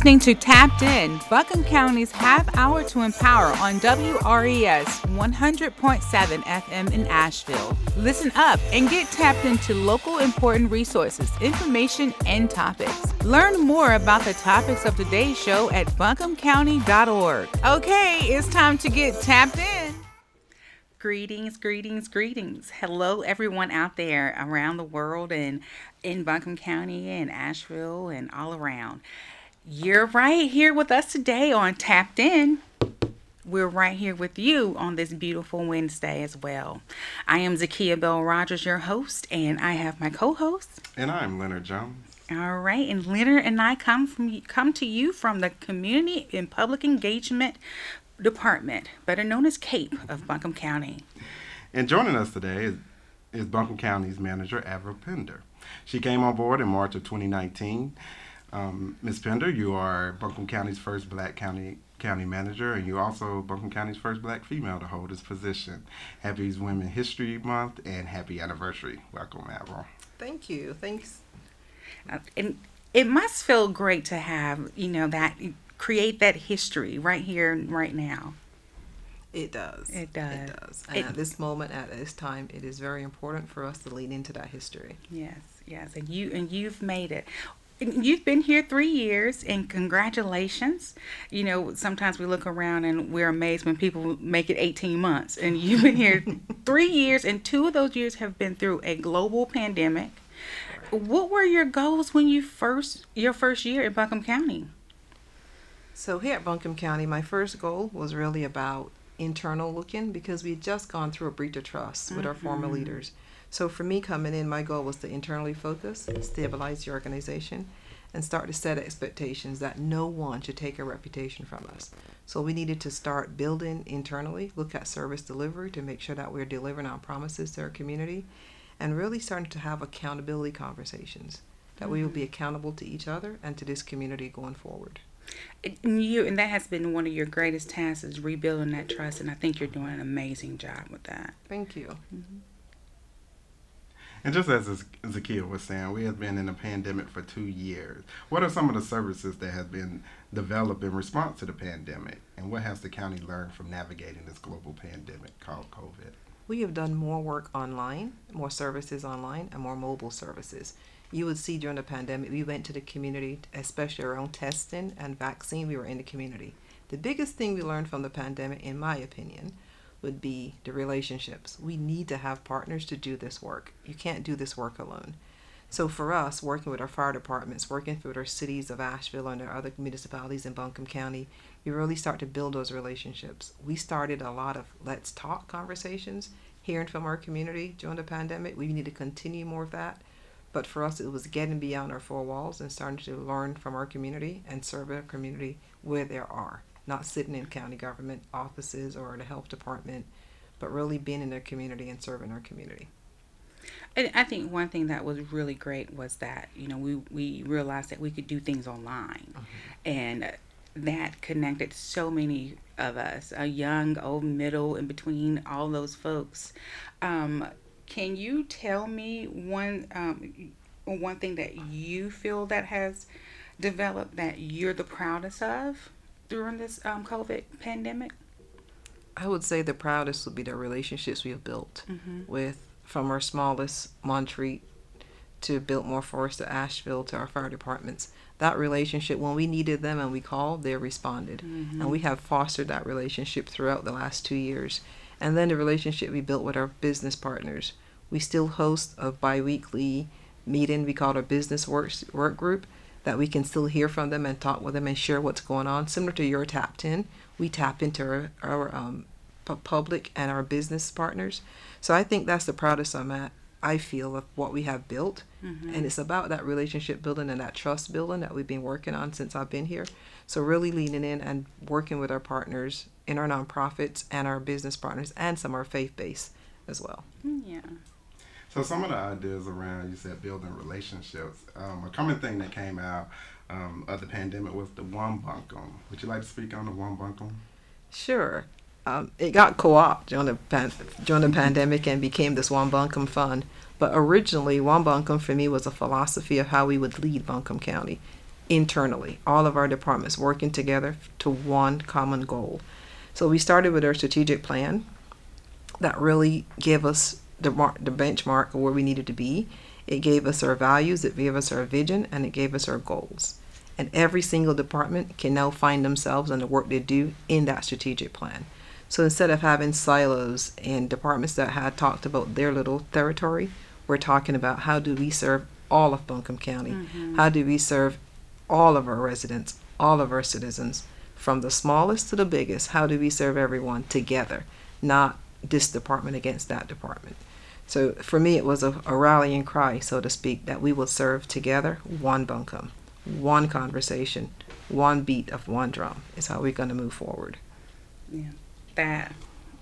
listening to Tapped In, Buncombe County's half hour to empower on WRES 100.7 FM in Asheville. Listen up and get tapped into local important resources, information, and topics. Learn more about the topics of today's show at buncombecounty.org. Okay, it's time to get tapped in. Greetings, greetings, greetings. Hello, everyone out there around the world and in Buncombe County and Asheville and all around. You're right here with us today on Tapped In. We're right here with you on this beautiful Wednesday as well. I am Zakia Bell Rogers, your host, and I have my co-host. And I'm Leonard Jones. All right, and Leonard and I come from come to you from the Community and Public Engagement Department, better known as CAPE of Buncombe County. And joining us today is, is Buncombe County's manager, Avril Pinder. She came on board in March of 2019. Um, Ms. Pinder, you are Buncombe County's first black county county manager, and you're also Buncombe County's first black female to hold this position. Happy Women History Month and happy anniversary. Welcome, Avril. Thank you. Thanks. Uh, and it must feel great to have, you know, that create that history right here, right now. It does. It does. It does. And It- at this moment, at this time, it is very important for us to lean into that history. Yes, yes, and you and you've made it. You've been here three years, and congratulations. You know, sometimes we look around and we're amazed when people make it 18 months, and you've been here three years, and two of those years have been through a global pandemic. What were your goals when you first your first year in Buncombe County? So here at Buncombe County, my first goal was really about internal looking because we had just gone through a breach of trust with our former mm-hmm. leaders. So for me coming in, my goal was to internally focus, stabilize the organization, and start to set expectations that no one should take a reputation from us. So we needed to start building internally, look at service delivery to make sure that we're delivering on promises to our community, and really starting to have accountability conversations that we will be mm-hmm. accountable to each other and to this community going forward. And you and that has been one of your greatest tasks is rebuilding that trust, and I think you're doing an amazing job with that. Thank you. Mm-hmm. And just as Zakia was saying, we have been in a pandemic for two years. What are some of the services that have been developed in response to the pandemic? And what has the county learned from navigating this global pandemic called COVID? We have done more work online, more services online, and more mobile services. You would see during the pandemic, we went to the community, especially around testing and vaccine. We were in the community. The biggest thing we learned from the pandemic, in my opinion, would be the relationships. We need to have partners to do this work. You can't do this work alone. So for us, working with our fire departments, working with our cities of Asheville and our other municipalities in Buncombe County, we really start to build those relationships. We started a lot of let's talk conversations, hearing from our community during the pandemic. We need to continue more of that. But for us, it was getting beyond our four walls and starting to learn from our community and serve our community where they are, not sitting in county government offices or the health department, but really being in their community and serving our community. And I think one thing that was really great was that you know we we realized that we could do things online, and that connected so many of us, a young, old, middle, in between all those folks. Um, can you tell me one um, one thing that you feel that has developed that you're the proudest of during this um, COVID pandemic? I would say the proudest would be the relationships we have built with from our smallest Montreat to Biltmore Forest to Asheville to our fire departments. That relationship, when we needed them and we called, they responded. And we have fostered that relationship throughout the last two years. And then the relationship we built with our business partners. We still host a bi weekly meeting we call our business works work group that we can still hear from them and talk with them and share what's going on. Similar to your tapped in, we tap into our, our um, public and our business partners. So I think that's the proudest I'm at. I feel of what we have built, and it's about that relationship building and that trust building that we've been working on since I've been here. So really leaning in and working with our partners in our nonprofits and our business partners and some of our faith based as well. Yeah. So some of the ideas around you said building relationships. Um, a common thing that came out um, of the pandemic was the one Buncombe. Would you like to speak on the one Buncombe? Sure. Um, it got co-opted during the pan- during the pandemic and became this One Buncombe Fund. But originally, One Buncombe for me was a philosophy of how we would lead Buncombe County. internally, all of our departments working together to one common goal. So we started with our strategic plan that really gave us the, mar- the benchmark of where we needed to be. It gave us our values, it gave us our vision, and it gave us our goals. And every single department can now find themselves and the work they do in that strategic plan. So instead of having silos and departments that had talked about their little territory, we're talking about how do we serve all of Buncombe County? Mm-hmm. How do we serve all of our residents, all of our citizens, from the smallest to the biggest? How do we serve everyone together, not this department against that department? So for me, it was a, a rallying cry, so to speak, that we will serve together one Buncombe, one conversation, one beat of one drum is how we're going to move forward. Yeah, that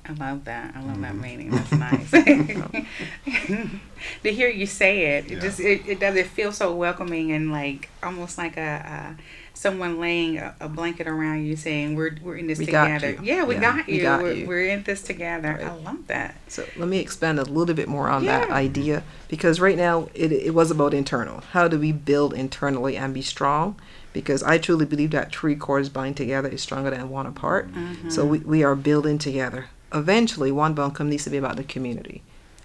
I love that. I love that Mhm. meaning. That's nice. to hear you say it, it Yeah. just it, it does it feel so welcoming and like almost like a, a someone laying a, a blanket around you saying we're we're in this We together. Yeah, we Yeah, got we you. got we're, you. we're in this together. I love that. So let me expand a little bit more on that idea because right now it, it was about internal. How do we build internally and be strong? Because I truly believe that three cords bind together is stronger than one apart. So we, we are building together. Eventually, one Buncombe needs to be about the community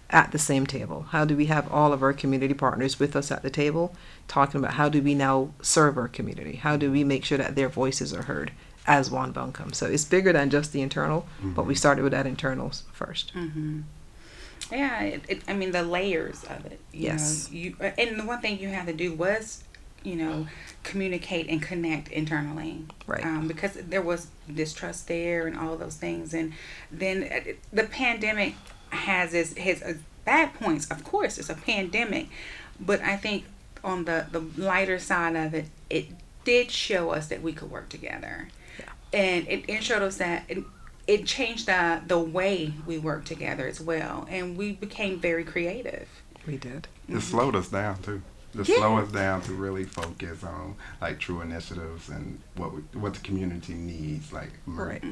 at the same table. How do we have all of our community partners with us at the table talking about how do we now serve our community? How do we make sure that their voices are heard as one Buncombe? So it's bigger than just the internal, but we started with that internals first. Mm-hmm. Yeah, it, it, I mean the layers of it. You Yes. Know, you and the one thing you had to do was, you know, communicate and connect internally. Right. Um, because there was distrust there and all those things, and then uh, the pandemic has its has its bad points. Of course, it's a pandemic, but I think on the the lighter side of it, it did show us that we could work together, and it, it showed us that. It, it changed the the way we work together as well, and we became very creative. We did. It slowed us down too. To Yeah. slow us down to really focus on like true initiatives and what we, what the community needs, like Right.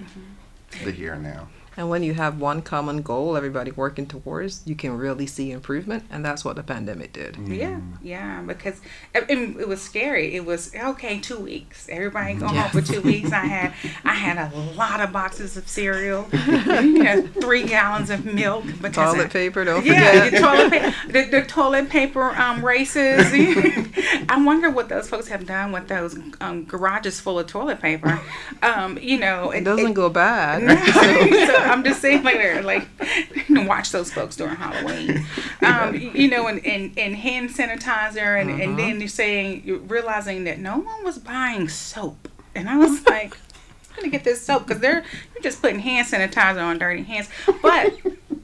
the here and now. And when you have one common goal, everybody working towards, you can really see improvement, and that's what the pandemic did. Yeah, yeah, because it, it, it was scary. It was okay. Two weeks. Everybody go Yeah. home for two weeks. I had I had a lot of boxes of cereal, you know, three gallons of milk. Because I- Toilet paper, don't Yeah, forget. the toilet paper, the, the toilet paper um, races. I wonder what those folks have done with those um, garages full of toilet paper. Um, you know, It doesn't go bad. so I'm just saying like like watch those folks during Halloween. Um, you know, and, and, and hand sanitizer and, and then you're saying you're realizing that no one was buying soap. And I was like, I'm gonna get this soap because they're you're just putting hand sanitizer on dirty hands. But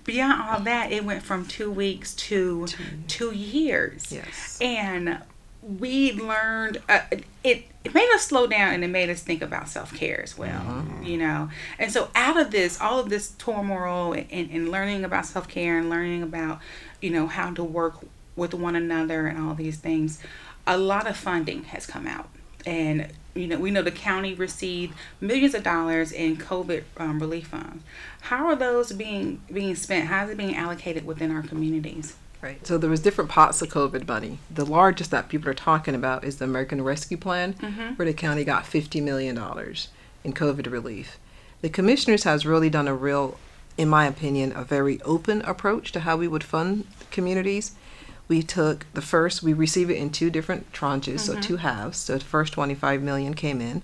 beyond all that, it went from two weeks to two years Yes. and we learned uh, it it made us slow down and it made us think about self-care as well you know? And so out of this all of this turmoil and, and learning about self-care and learning about you know how to work with one another and all these things a lot of funding has come out. And you know we know the county received millions of dollars in covid um, relief funds. How are those being being spent? How is it being allocated within our communities Right. So there was different pots of COVID money. The largest that people are talking about is the American Rescue Plan, mm-hmm. where the county got fifty million dollars in COVID relief. The commissioners has really done a real, in my opinion, a very open approach to how we would fund communities. We took the first, we received it in two different tranches, so mm-hmm. two halves. So the first 25 million came in,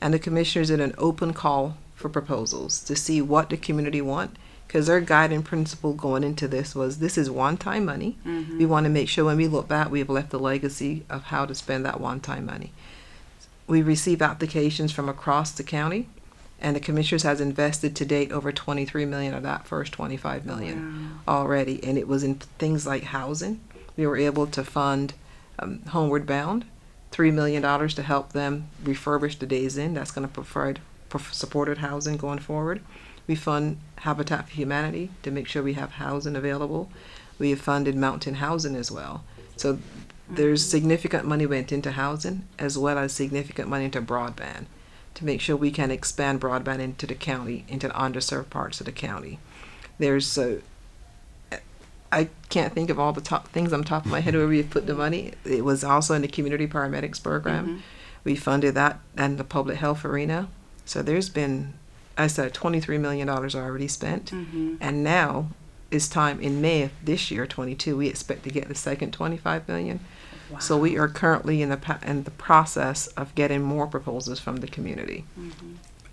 and the commissioners did an open call for proposals to see what the community want because their guiding principle going into this was this is one time money. We want to make sure when we look back, we have left a legacy of how to spend that one time money. We receive applications from across the county, and the commissioners has invested to date over 23 million of that first 25 million already, and it was in things like housing. We were able to fund um, Homeward Bound, three million dollars to help them refurbish the Days Inn. That's going to provide supported housing going forward. We fund Habitat for Humanity to make sure we have housing available. We have funded Mountain Housing as well. So there's significant money went into housing as well as significant money into broadband to make sure we can expand broadband into the county, into the underserved parts of the county. There's uh, I can't think of all the top things on top of my head where we have put the money. It was also in the community paramedics program, We funded that and the public health arena. So there's been, I said, $23 million already spent. Mm-hmm. And now it's time in May of this year, 22, we expect to get the second 25 million. So we are currently in the in the process of getting more proposals from the community.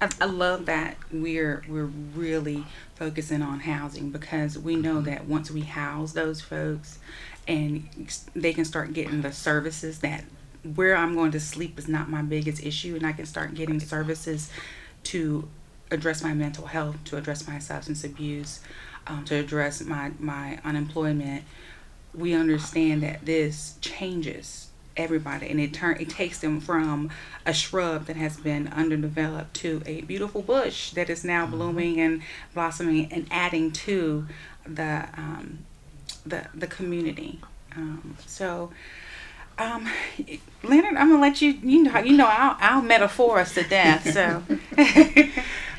I, I love that we're we're really focusing on housing because we know that once we house those folks and they can start getting the services that where I'm going to sleep is not my biggest issue and I can start getting services to address my mental health, to address my substance abuse, um, to address my, my unemployment. We understand that this changes everybody and it turn it takes them from a shrub that has been underdeveloped to a beautiful bush that is now blooming and blossoming and adding to the um, the the community. Um, so, um, Leonard, I'm gonna let you. You know, you know, I'll, I'll metaphor us to death. So,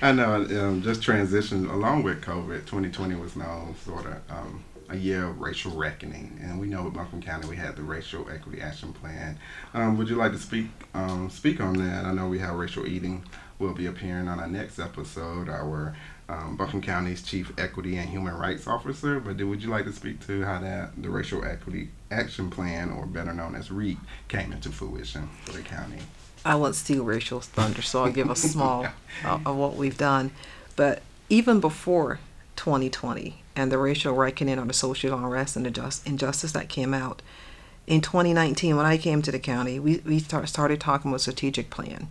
I know. Um, just transition along with COVID. 2020 was known sort of um, a year of racial reckoning, and we know with Buncombe County we had the Racial Equity Action Plan. Um, would you like to speak um, speak on that? I know we have racial eating will be appearing on our next episode. Our um, Buncombe County's Chief Equity and Human Rights Officer. But do, would you like to speak to how that the Racial Equity Action Plan, or better known as REAP, came into fruition for the county? I won't steal Rachel's thunder, so I'll give a small uh, of what we've done. But even before 2020 and the racial reckoning on the social unrest and the just injustice that came out, in 2019, when I came to the county, we, we start, started talking about strategic plan.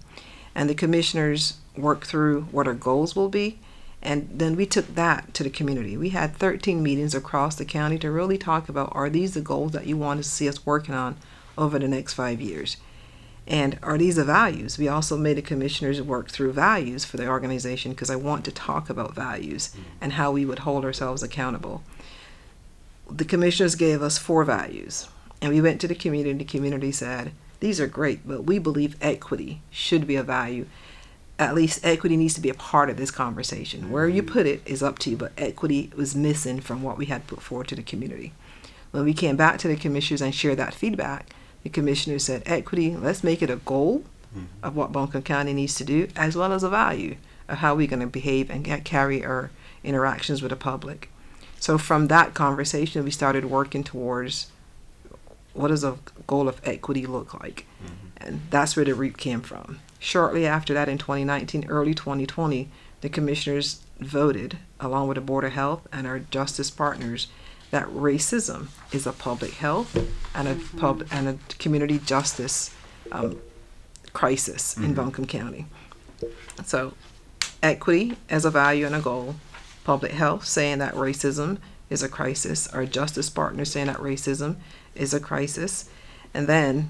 And the commissioners worked through what our goals will be. And then we took that to the community. We had 13 meetings across the county to really talk about are these the goals that you want to see us working on over the next five years? And are these the values? We also made the commissioners work through values for the organization because I want to talk about values mm. and how we would hold ourselves accountable. The commissioners gave us four values, and we went to the community. The community said, These are great, but we believe equity should be a value. At least equity needs to be a part of this conversation. Where you put it is up to you, but equity was missing from what we had put forward to the community. When we came back to the commissioners and shared that feedback, the commissioner said, equity, let's make it a goal mm-hmm. of what Buncombe County needs to do, as well as a value of how we're going to behave and carry our interactions with the public. So from that conversation, we started working towards what does a goal of equity look like, mm-hmm. And that's where the REAP came from. Shortly after that, in 2019, early 2020, the commissioners voted, along with the Board of Health and our justice partners, that racism is a public health and a pub and a community justice um, crisis in Buncombe County. So, equity as a value and a goal, public health saying that racism is a crisis, our justice partners saying that racism is a crisis, and then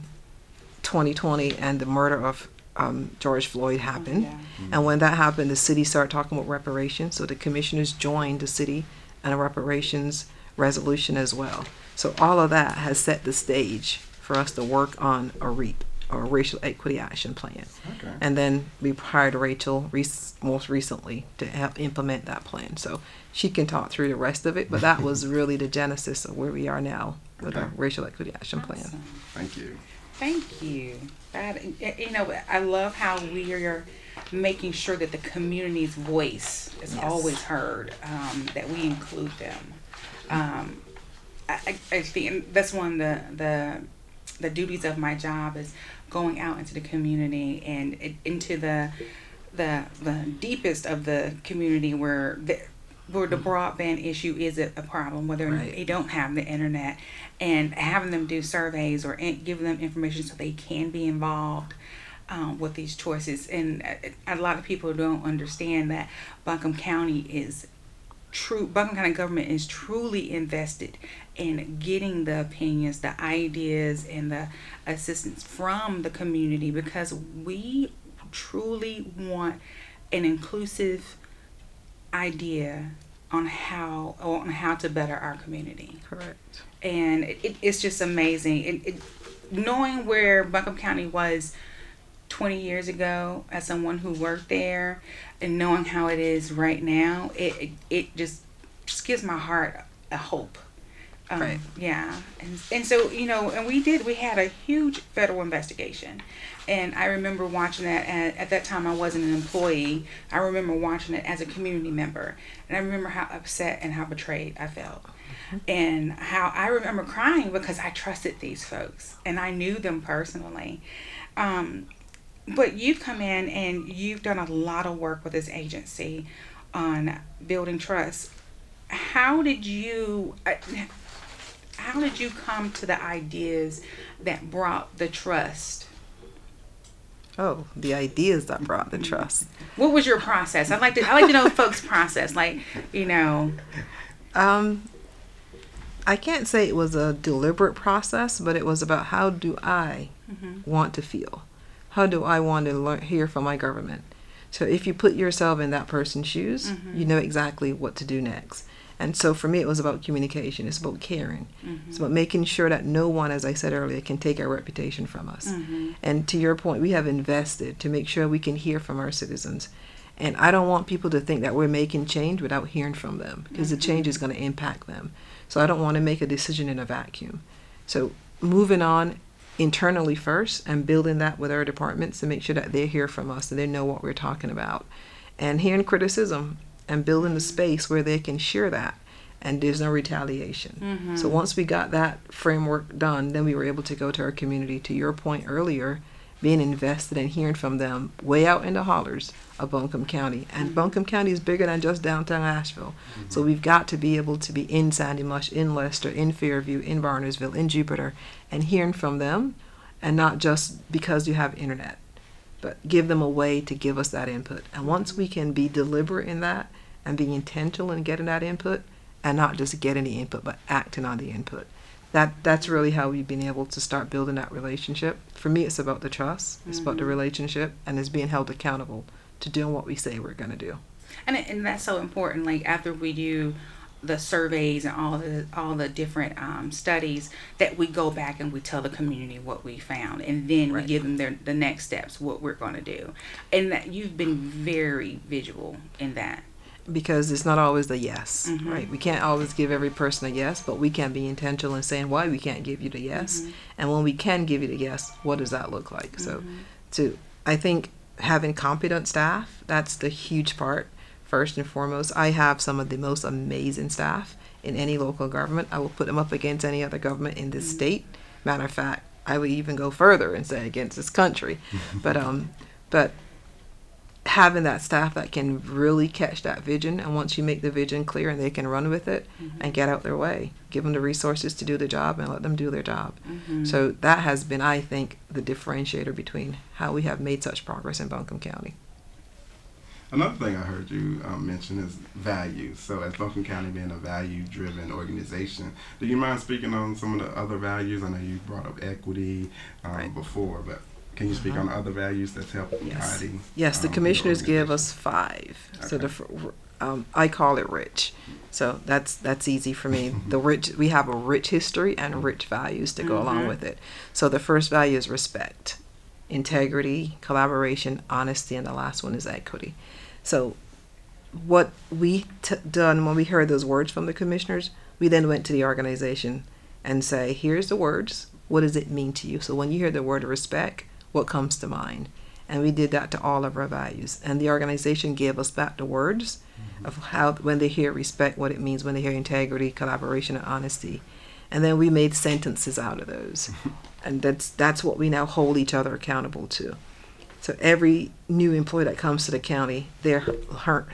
2020 and the murder of um, George Floyd happened. yeah. And when that happened, the city started talking about reparations. So the commissioners joined the city and a reparations resolution as well. So all of that has set the stage for us to work on a REAP, or a racial equity action plan. Okay. And then we hired Rachel rec- most recently to help implement that plan. So she can talk through the rest of it, but that was really the genesis of where we are now with our racial equity action plan. Thank you. Thank you. That you know, I love how we are making sure that the community's voice is Yes. always heard. Um, that we include them. Um, I, I think that's one of the the the duties of my job is going out into the community and into the the the deepest of the community where where the broadband issue is a, a problem, whether Right. they don't have the internet, and having them do surveys or in, giving them information so they can be involved um, with these choices. And uh, a lot of people don't understand that Buncombe County is true. Buncombe County government is truly invested in getting the opinions, the ideas, and the assistance from the community because we truly want an inclusive idea on how on how to better our community Correct. and it, it, it's just amazing. It, it, knowing where Buncombe County was 20 years ago as someone who worked there, and knowing how it is right now, it it, it just just gives my heart a hope Um, Right. Yeah, and and so you know, and we did. We had a huge federal investigation, and I remember watching that. At, at that time, I wasn't an employee. I remember watching it as a community member, and I remember how upset and how betrayed I felt, and how I remember crying because I trusted these folks and I knew them personally. Um, but you've come in and you've done a lot of work with this agency on building trust. How did you? uh, how did you come to the ideas that brought the trust? Oh, the ideas that brought the trust. What was your process? I'd like to I like to know folks' process. Like, you know, Um, I can't say it was a deliberate process, but it was about how do I want to feel? How do I want to learn, hear from my government? So if you put yourself in that person's shoes, you know exactly what to do next. And so for me, it was about communication. It's about caring. It's mm-hmm. about making sure that no one, as I said earlier, can take our reputation from us. Mm-hmm. And to your point, we have invested to make sure we can hear from our citizens. And I don't want people to think that we're making change without hearing from them because the change is mm-hmm. going to impact them. So I don't want to make a decision in a vacuum. So moving on internally first and building that with our departments to make sure that they hear from us and they know what we're talking about. And hearing criticism and building a space where they can share that and there's no retaliation. Mm-hmm. So once we got that framework done, then we were able to go to our community. To your point earlier, being invested and hearing from them way out in the hollers of Buncombe County. And mm-hmm. Buncombe County is bigger than just downtown Asheville. So mm-hmm. we've got to be able to be in Sandy Mush, in Leicester, in Fairview, in Barnardsville, in Jupiter, and hearing from them, and not just because you have internet, but give them a way to give us that input. And once we can be deliberate in that and being intentional in getting that input, and not just getting the input, but acting on the input, that that's really how we've been able to start building that relationship. For me, it's about the trust, it's about the relationship, and it's being held accountable to doing what we say we're going to do. and and that's so important. Like after we do the surveys and all the all the different um, studies, that we go back and we tell the community what we found, and then we give them their the next steps, what we're going to do, and that you've been very visual in that. Because it's not always the yes, Mhm. right? We can't always give every person a yes, but we can be intentional in saying why we can't give you the yes, and when we can give you the yes, what does that look like? So, to I think having competent staff that's the huge part. First and foremost, I have some of the most amazing staff in any local government. I will put them up against any other government in this state. Matter of fact, I would even go further and say against this country. but um, but having that staff that can really catch that vision and once you make the vision clear and they can run with it and get out their way give them the resources to do the job and let them do their job so that has been i think the differentiator between how we have made such progress in buncombe county Another thing I heard you um, mention is values. So, as Buncombe County being a value-driven organization, do you mind speaking on some of the other values? I know you brought up equity um, Right. before, but can you speak on other values that's helping Yes. guiding? Yes, the um, your commissioners give us five. So the, Okay. um, I call it rich. So that's that's easy for me. The rich we have a rich history and rich values to go along Mhm. with it. So the first value is respect, integrity, collaboration, honesty, and the last one is equity. So what we t- done when we heard those words from the commissioners, we then went to the organization and say, here's the words. What does it mean to you? So when you hear the word respect, what comes to mind? And we did that to all of our values. And the organization gave us back the words mm-hmm. of how, when they hear respect, what it means when they hear integrity, collaboration, and honesty. And then we made sentences out of those. and that's that's what we now hold each other accountable to. So every new employee that comes to the county, they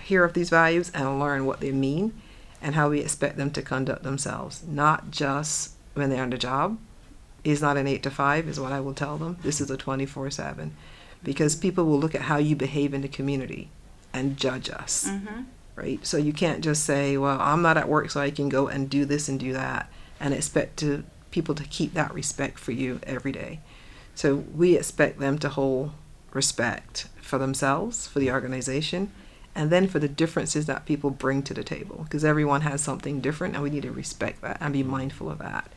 hear of these values and learn what they mean and how we expect them to conduct themselves, not just when they're on the job. It's not an eight to five, is what I will tell them. This is a 24 7. Because people will look at how you behave in the community and judge us, Mm-hmm. right? So you can't just say, well, I'm not at work, so I can go and do this and do that, and expect to people to keep that respect for you every day. So we expect them to hold respect for themselves, for the organization, and then for the differences that people bring to the table. Because everyone has something different, and we need to respect that and be mindful of that.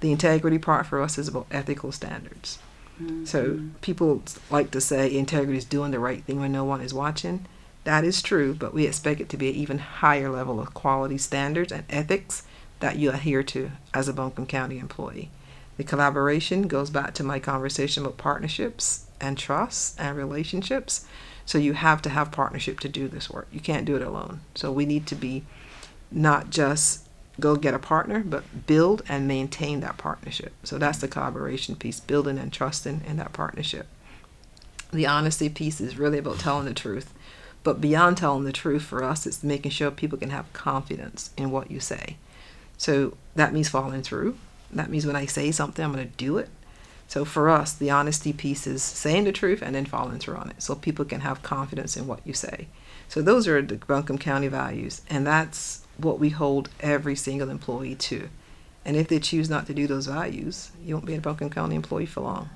The integrity part for us is about ethical standards. So mm-hmm. people like to say integrity is doing the right thing when no one is watching. That is true, but we expect it to be an even higher level of quality standards and ethics that you adhere to as a Buncombe County employee. The collaboration goes back to my conversation about partnerships and trust and relationships. So you have to have partnership to do this work. You can't do it alone. So we need to be not just go get a partner, but build and maintain that partnership. So that's the collaboration piece, building and trusting in that partnership. The honesty piece is really about telling the truth. But beyond telling the truth for us, it's making sure people can have confidence in what you say. So that means following through. That means when I say something, I'm going to do it. So for us, the honesty piece is saying the truth and then following through on it so people can have confidence in what you say. So those are the Buncombe County values, and that's what we hold every single employee to. And if they choose not to do those values, you won't be a Buncombe County employee for long.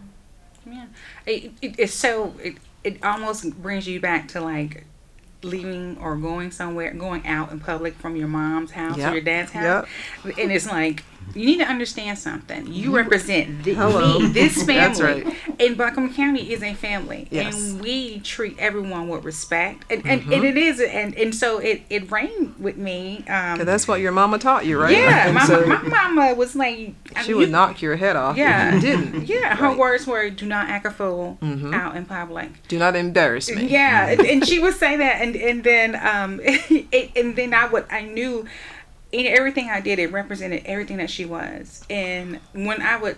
Yeah, it, it, it's so it, it almost brings you back to like leaving or going somewhere, going out in public from your mom's house Yep. or your dad's house, and it's like you need to understand something. You represent the, me, this family, That's right. and Buncombe County is a family, Yes. Mm-hmm. and we treat everyone with respect, and and, and it is, and and so it it rained with me. Um, that's what your mama taught you, right? yeah, And my, so my mama was like, she you- would knock your head off Yeah, if you didn't. Yeah, her Right. words were, "Do not act a fool Mhm. out in public." Do not embarrass me. Yeah, and, and she would say that, and and then um, it, and then I would I knew, in everything I did, it represented everything that she was, and when I would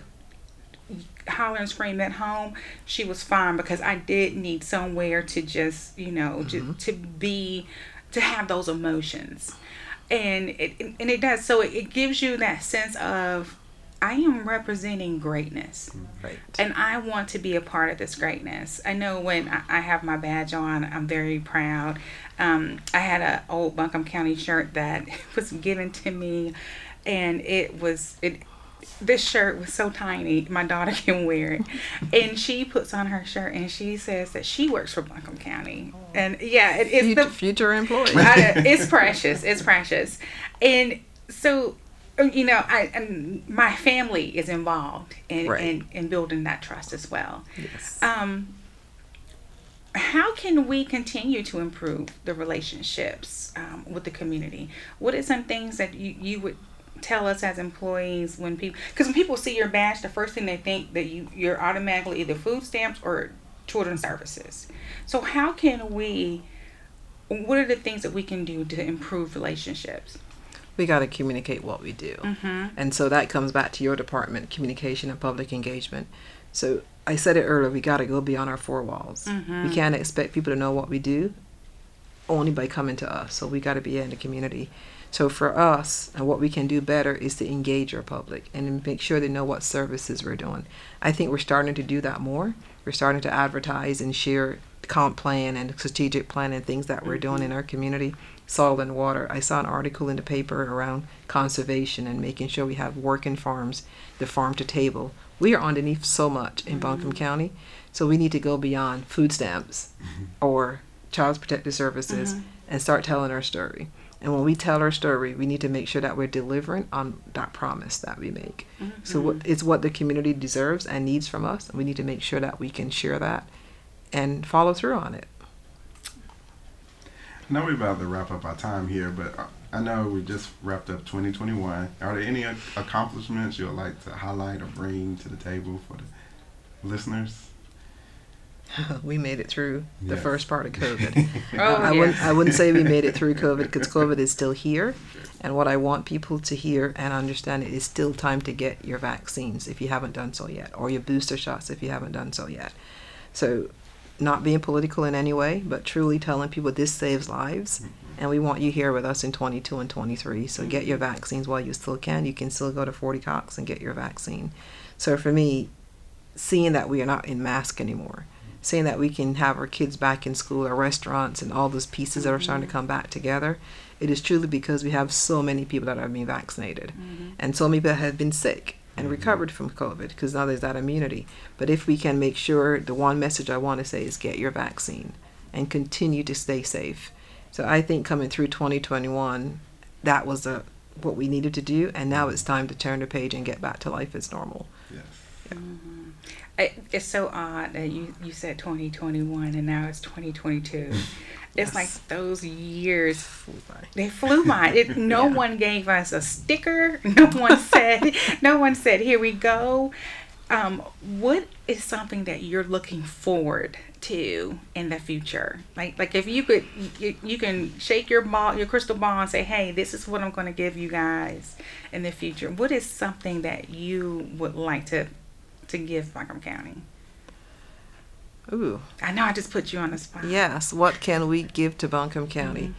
holler and scream at home, she was fine because I did need somewhere to just you know to mm-hmm. to be to have those emotions, and it and it does. So it, it gives you that sense of I am representing greatness Right. and I want to be a part of this greatness. I know when I, I have my badge on, I'm very proud. Um, I had an old Buncombe County shirt that was given to me, and it was it. This shirt was so tiny, my daughter can wear it, and she puts on her shirt and she says that she works for Buncombe County, and yeah, it, it's Future, the future employee. I- it's precious. It's precious, and so you know, I and my family is involved in Right. in, in building that trust as well. yes. Um, how can we continue to improve the relationships um, with the community? What are some things that you, you would tell us as employees when people because when people see your badge, the first thing they think that you you're automatically either food stamps or children's services. So how can we? What are the things that we can do to improve relationships? We got to communicate what we do. Mm-hmm. And so that comes back to your department, communication and public engagement. So I said it earlier, we got to go beyond our four walls. Mhm. We can't expect people to know what we do only by coming to us. So we got to be in the community. So for us, and what we can do better is to engage our public and make sure they know what services we're doing. I think we're starting to do that more. We're starting to advertise and share comp plan and strategic plan and things that we're doing in our community. Soil and water. I saw an article in the paper around conservation and making sure we have working farms, the farm to table. We are underneath so much in Buncombe mm. County, so we need to go beyond food stamps mm-hmm. or child protective services mm-hmm. and start telling our story. And when we tell our story, we need to make sure that we're delivering on that promise that we make. Mm-hmm. So what, it's what the community deserves and needs from us. And we need to make sure that we can share that and follow through on it. I know we're about to wrap up our time here, but I- I know we just wrapped up 2021. Are there any accomplishments you'd like to highlight or bring to the table for the listeners? we made it through the Yes. first part of COVID. Oh, I wouldn't. I wouldn't say we made it through COVID because COVID is still here. And what I want people to hear and understand it is still time to get your vaccines if you haven't done so yet, or your booster shots if you haven't done so yet. So, not being political in any way, but truly telling people this saves lives. Mm-hmm. And we want you here with us in 22 and 23. So get your vaccines while you still can. You can still go to 40 Coxe and get your vaccine. So for me, seeing that we are not in mask anymore, seeing that we can have our kids back in school, our restaurants, and all those pieces that are starting to mm-hmm. come back together, it is truly because we have so many people that have been vaccinated, mm-hmm. and so many people have been sick and recovered from COVID because now there's that immunity. But if we can make sure, the one message I want to say is get your vaccine and continue to stay safe. So I think coming through 2021, that was a what we needed to do, and now it's time to turn the page and get back to life as normal. Yes. Mm-hmm. I, it's so odd that you, you said 2021 and now it's 2022. It's Yes. like those years Flew they flew by. It, no Yeah. one gave us a sticker. No one said. no one said, "Here we go." Um, what is something that you're looking forward to in the future? Like, like if you could, you, you can shake your ball, your crystal ball, and say, "Hey, this is what I'm going to give you guys in the future." What is something that you would like to to give Buncombe County? Ooh. I know I just put you on the spot. Yes. What can we give to Buncombe County?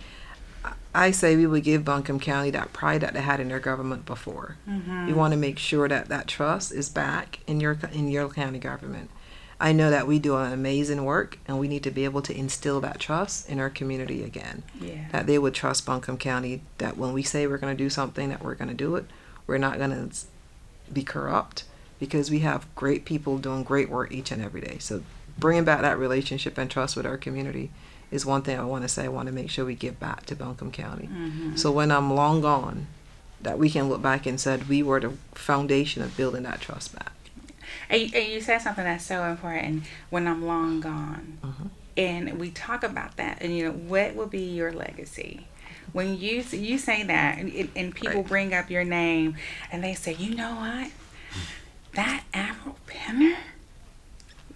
I say we would give Buncombe County that pride that they had in their government before. Mm-hmm. We want to make sure that that trust is back in your in your county government. I know that we do an amazing work, and we need to be able to instill that trust in our community again. Yeah. That they would trust Buncombe County. That when we say we're going to do something, that we're going to do it. We're not going to be corrupt because we have great people doing great work each and every day. So bringing back that relationship and trust with our community is one thing I want to say. I want to make sure we give back to Buncombe County. Mm-hmm. So when I'm long gone, that we can look back and said we were the foundation of building that trust back. And you, and you said something that's so important when I'm long gone. Mhm. And we talk about that. And, you know, what will be your legacy? When you you say that, and, and- people Right. bring up your name and they say, you know what? That Avril Pinder?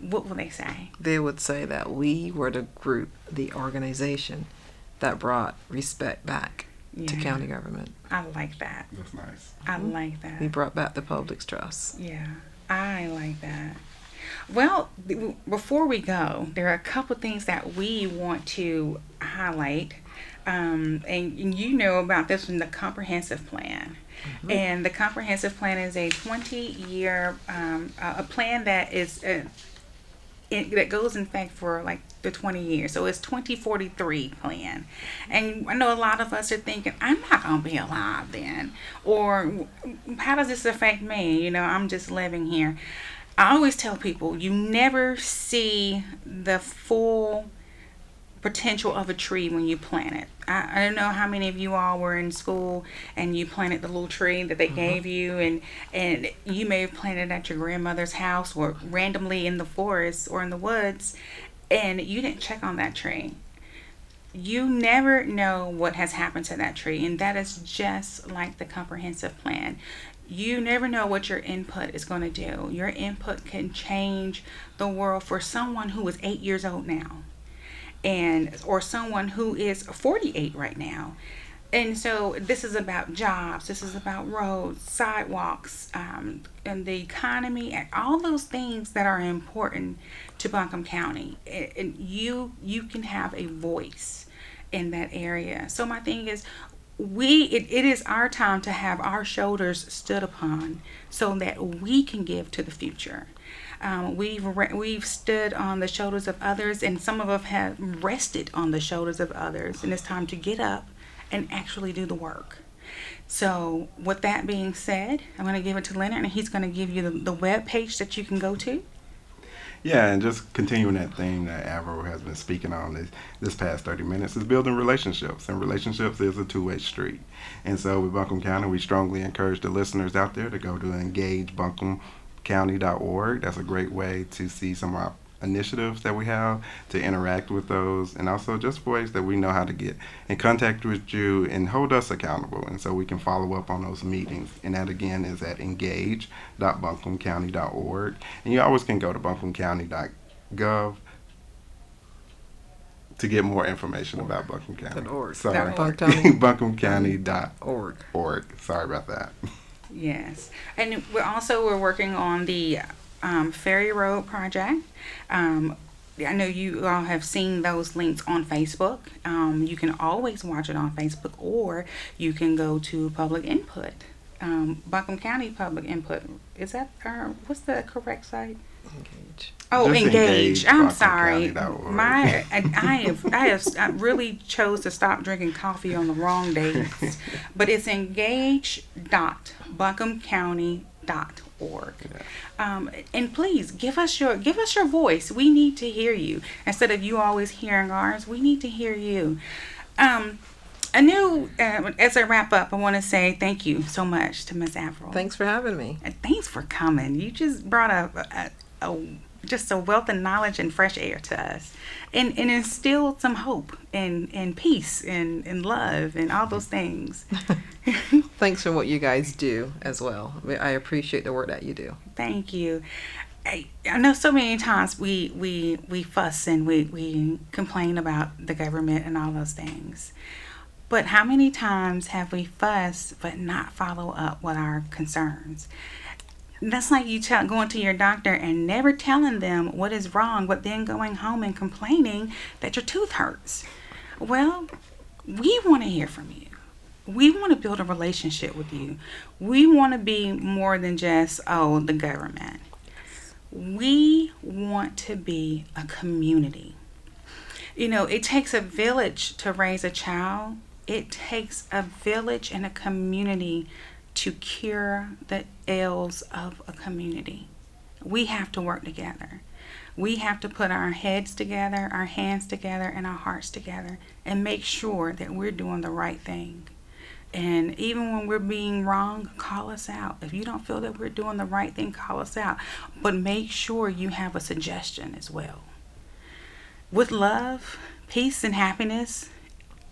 What will they say? They would say that we were the group, the organization that brought respect back to county government. I like that. That's nice. I like that. We brought back the public's trust. Yeah, I like that. Well, th- before we go, there are a couple things that we want to highlight. Um, and and you know about this from the comprehensive plan. And the comprehensive plan is a 20 year um, uh, a plan that is uh, it, that goes in fact for like the 20 years. So it's 2043 plan. And I know a lot of us are thinking, I'm not going to be alive then. Or how does this affect me? You know, I'm just living here. I always tell people you never see the full potential of a tree when you plant it. I, I don't know how many of you all were in school and you planted the little tree that they mm-hmm. gave you and and you may have planted it at your grandmother's house or randomly in the forest or in the woods and you didn't check on that tree. You never know what has happened to that tree and that is just like the comprehensive plan. You never know what your input is going to do. Your input can change the world for someone who is 8 years old now and or someone who is 48 right now. And so this is about jobs this is about roads sidewalks um, and the economy and all those things that are important to buncombe county. And you you can have a voice in that area. So my thing is we it, it is our time to have our shoulders stood upon so that we can give to the future um, we've re- we've stood on the shoulders of others, and some of us have rested on the shoulders of others. And it's time to get up and actually do the work. So, with that being said, I'm going to give it to Leonard, and he's going to give you the, the web page that you can go to. Yeah, and just continuing that theme that Avril has been speaking on this this past 30 minutes is building relationships, and relationships is a two-way street. And so, with Buncombe County, we strongly encourage the listeners out there to go to engagebuncombecounty.org. That's a great way to see some of our initiatives that we have, to interact with those, and also just ways that we know how to get in contact with you and hold us accountable, and so we can follow up on those meetings. And that again is at engage.buncombecounty.org. And you always can go to buncombecounty.gov to get more information about Buncombe County. Dot org. Sorry. Dot org. buncombecounty.org. Org. Sorry about that. Yes, and we're also we're working on the um, Ferry Road project. Um, I know you all have seen those links on Facebook. Um, you can always watch it on Facebook, or you can go to Public Input. Um, Buncombe County Public Input is that our what's the correct site? Engage. Oh, Just engage. engage I'm sorry. My, I, I have, I have, I really chose to stop drinking coffee on the wrong days, but it's engage.buncombecounty.org. Um, and please give us your, give us your voice. We need to hear you instead of you always hearing ours. We need to hear you. Um, I knew uh, as I wrap up, I want to say thank you so much to Ms. Avril. Thanks for having me. And thanks for coming. You just brought a, a, a just a wealth of knowledge and fresh air to us and, and instilled some hope and, and peace and, and love and all those things. Thanks for what you guys do as well. I appreciate the work that you do. Thank you. I, I know so many times we, we, we fuss and we, we complain about the government and all those things. But how many times have we fussed but not follow up with our concerns? That's like you tell, going to your doctor and never telling them what is wrong, but then going home and complaining that your tooth hurts. Well, we want to hear from you. We want to build a relationship with you. We want to be more than just, oh, the government. We want to be a community. You know, it takes a village to raise a child, it takes a village and a community to cure the ills of a community. We have to work together. We have to put our heads together, our hands together, and our hearts together and make sure that we're doing the right thing. And even when we're being wrong, call us out. If you don't feel that we're doing the right thing, call us out. But make sure you have a suggestion as well. With love, peace, and happiness,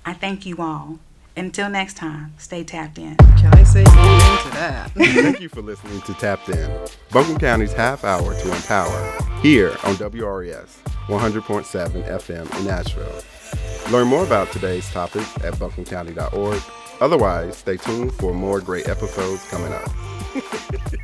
I thank you all. Until next time, stay tapped in. Can I say amen to that? Thank you for listening to Tapped In, Buncombe County's half hour to empower, here on WRES 100.7 FM in Asheville. Learn more about today's topic at buncombecounty.org. Otherwise, stay tuned for more great episodes coming up.